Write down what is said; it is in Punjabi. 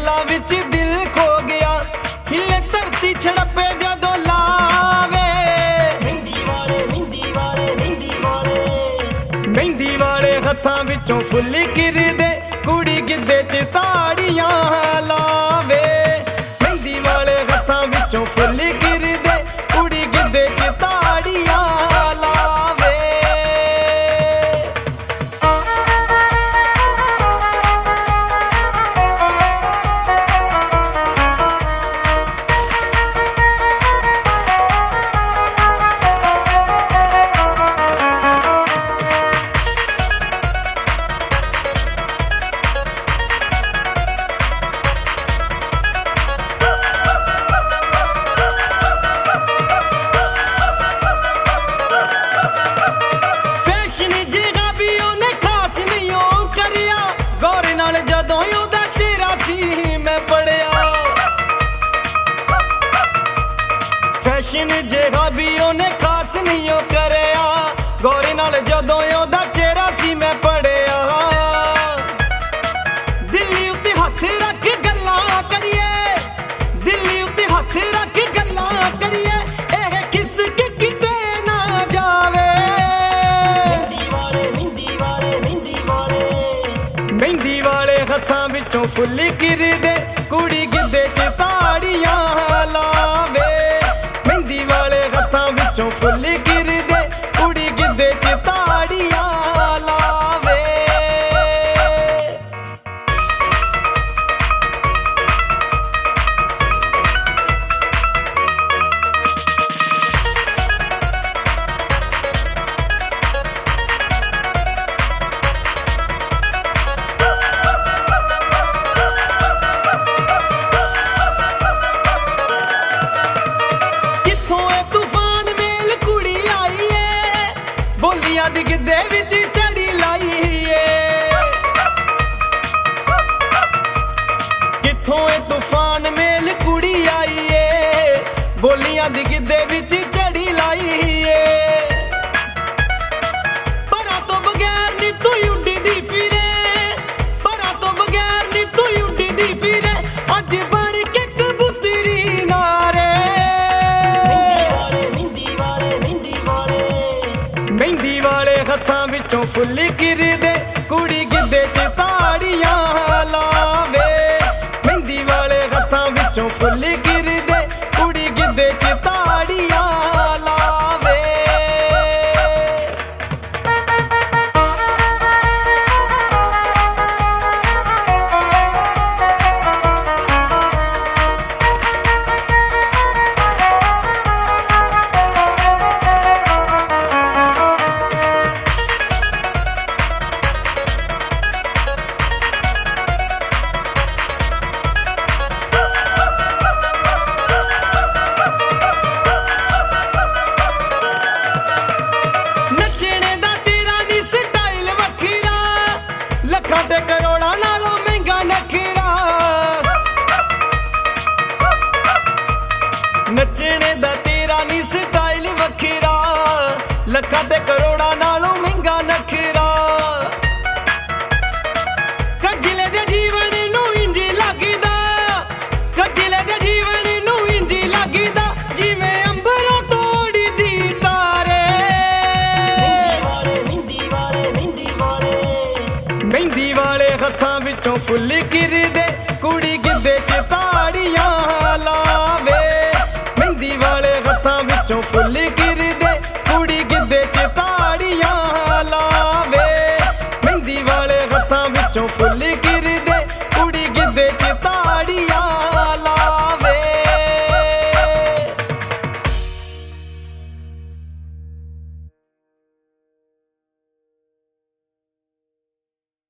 ਖਿਆਲਾਂ ਵਿੱਚ ਦਿਲ ਖੋ ਗਿਆ। ਹਿੱਲੇ ਧਰਤੀ ਛੜਪੇ ਜਦੋਂ ਲਾਵੇ। ਮਹਿੰਦੀ ਵਾਲੇ ਮਹਿੰਦੀ ਵਾਲੇ ਮਹਿੰਦੀ ਵਾਲੇ। ਮਹਿੰਦੀ ਵਾਲੇ ਹੱਥਾਂ ਵਿੱਚੋਂ ਫੁੱਲ ਗਿਰਦੇ ਕੁੜੀ ਗਿੱਧੇ 'ਚ ਤਾੜੀਆਂ ਲਾਵੇ। ਮਹਿੰਦੀ ਵਾਲੇ ਹੱਥਾਂ ਵਿੱਚੋਂ ਫੁੱਲ ਫੈਸ਼ਨ ਜਿਹੜਾ ਵੀ ਉਹਨੇ ਖਾਸ ਨਹੀਂ ਉਹ ਕਰਿਆ। ਗੌਰ ਨਾਲ ਜਦੋਂ ਉਹਦਾ ਚਿਹਰਾ ਸੀ ਮੈਂ ਪੜਿਆ। ਦਿੱਲੀ ਉੱਤੇ ਹੱਥ ਰੱਖ ਗੱਲਾਂ ਕਰੀਏ। ਦਿੱਲੀ ਉੱਤੇ ਹੱਥ ਰੱਖ ਗੱਲਾਂ ਕਰੀਏ। ਇਹ ਕਿਸ ਕਿ ਕਿਤੇ ਨਾ ਜਾਵੇ। ਮਹਿੰਦੀ ਵਾਲੇ ਮਹਿੰਦੀ ਵਾਲੇ ਮਹਿੰਦੀ ਵਾਲੇ। ਮਹਿੰਦੀ ਵਾਲੇ ਹੱਥਾਂ ਵਿੱਚੋਂ ਫੁੱਲ ਗਿਰਦੇ। ਕੁੜੀ ਗਿੱਧੇ ਵਿੱਚ ਚੜੀ ਵਿੱਚੋਂ ਫੁੱਲ ਗਿਰਦੇ ਕੁੜੀ ਗਿੱਧੇ 'ਚ ਤਾੜੀਆਂ ਲਾਵੇ ਮਹਿੰਦੀ ਵਾਲੇ ਹੱਥਾਂ ਵਿੱਚੋਂ ਫੁੱਲ ਵਾਲੇ